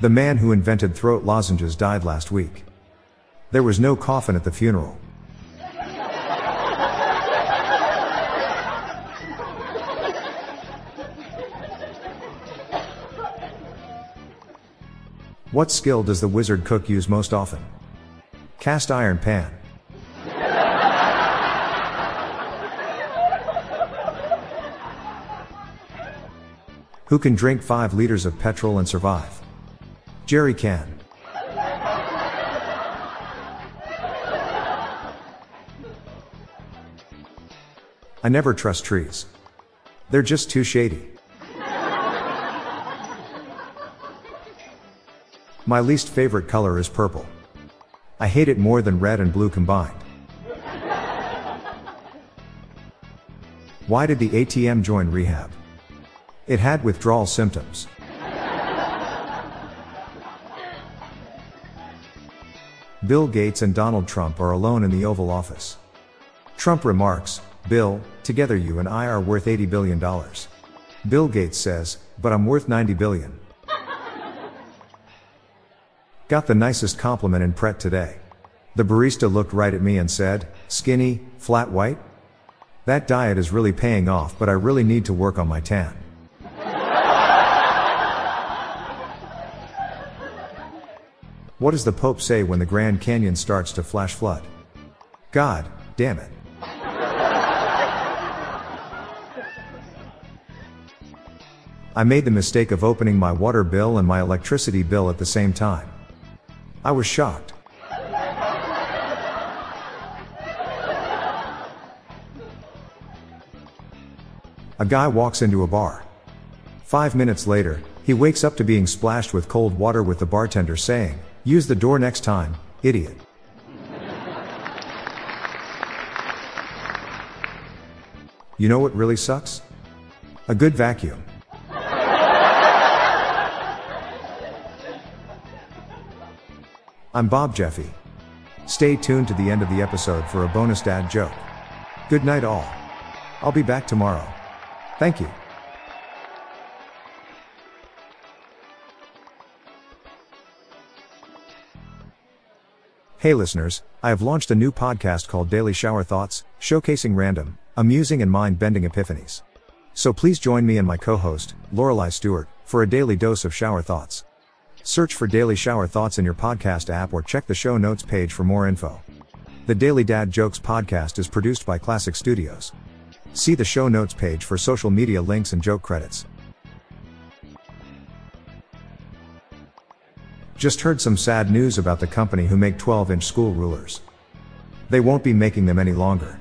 The man who invented throat lozenges died last week. There was no coffin at the funeral. What skill does the wizard cook use most often? Cast iron pan. Who can drink 5 liters of petrol and survive? Jerry can. I never trust trees. They're just too shady. My least favorite color is purple. I hate it more than red and blue combined. Why did the ATM join rehab? It had withdrawal symptoms. Bill Gates and Donald Trump are alone in the Oval Office. Trump remarks, Bill, together you and I are worth $80 billion. Bill Gates says, but I'm worth 90 billion. Got the nicest compliment in Pret today. The barista looked right at me and said, skinny, flat white? That diet is really paying off, but I really need to work on my tan. What does the Pope say when the Grand Canyon starts to flash flood? God, damn it. I made the mistake of opening my water bill and my electricity bill at the same time. I was shocked. A guy walks into a bar. Five minutes later, he wakes up to being splashed with cold water with the bartender saying, Use the door next time, idiot. You know what really sucks? A good vacuum. I'm Bob Jeffy. Stay tuned to the end of the episode for a bonus dad joke. Good night, all. I'll be back tomorrow. Thank you. Hey listeners, I have launched a new podcast called Daily Shower Thoughts, showcasing random, amusing and mind-bending epiphanies. So please join me and my co-host, Lorelai Stewart, for a daily dose of shower thoughts. Search for Daily Shower Thoughts in your podcast app or check the show notes page for more info. The Daily Dad Jokes podcast is produced by Classic Studios. See the show notes page for social media links and joke credits. Just heard some sad news about the company who make 12 inch school rulers. They won't be making them any longer.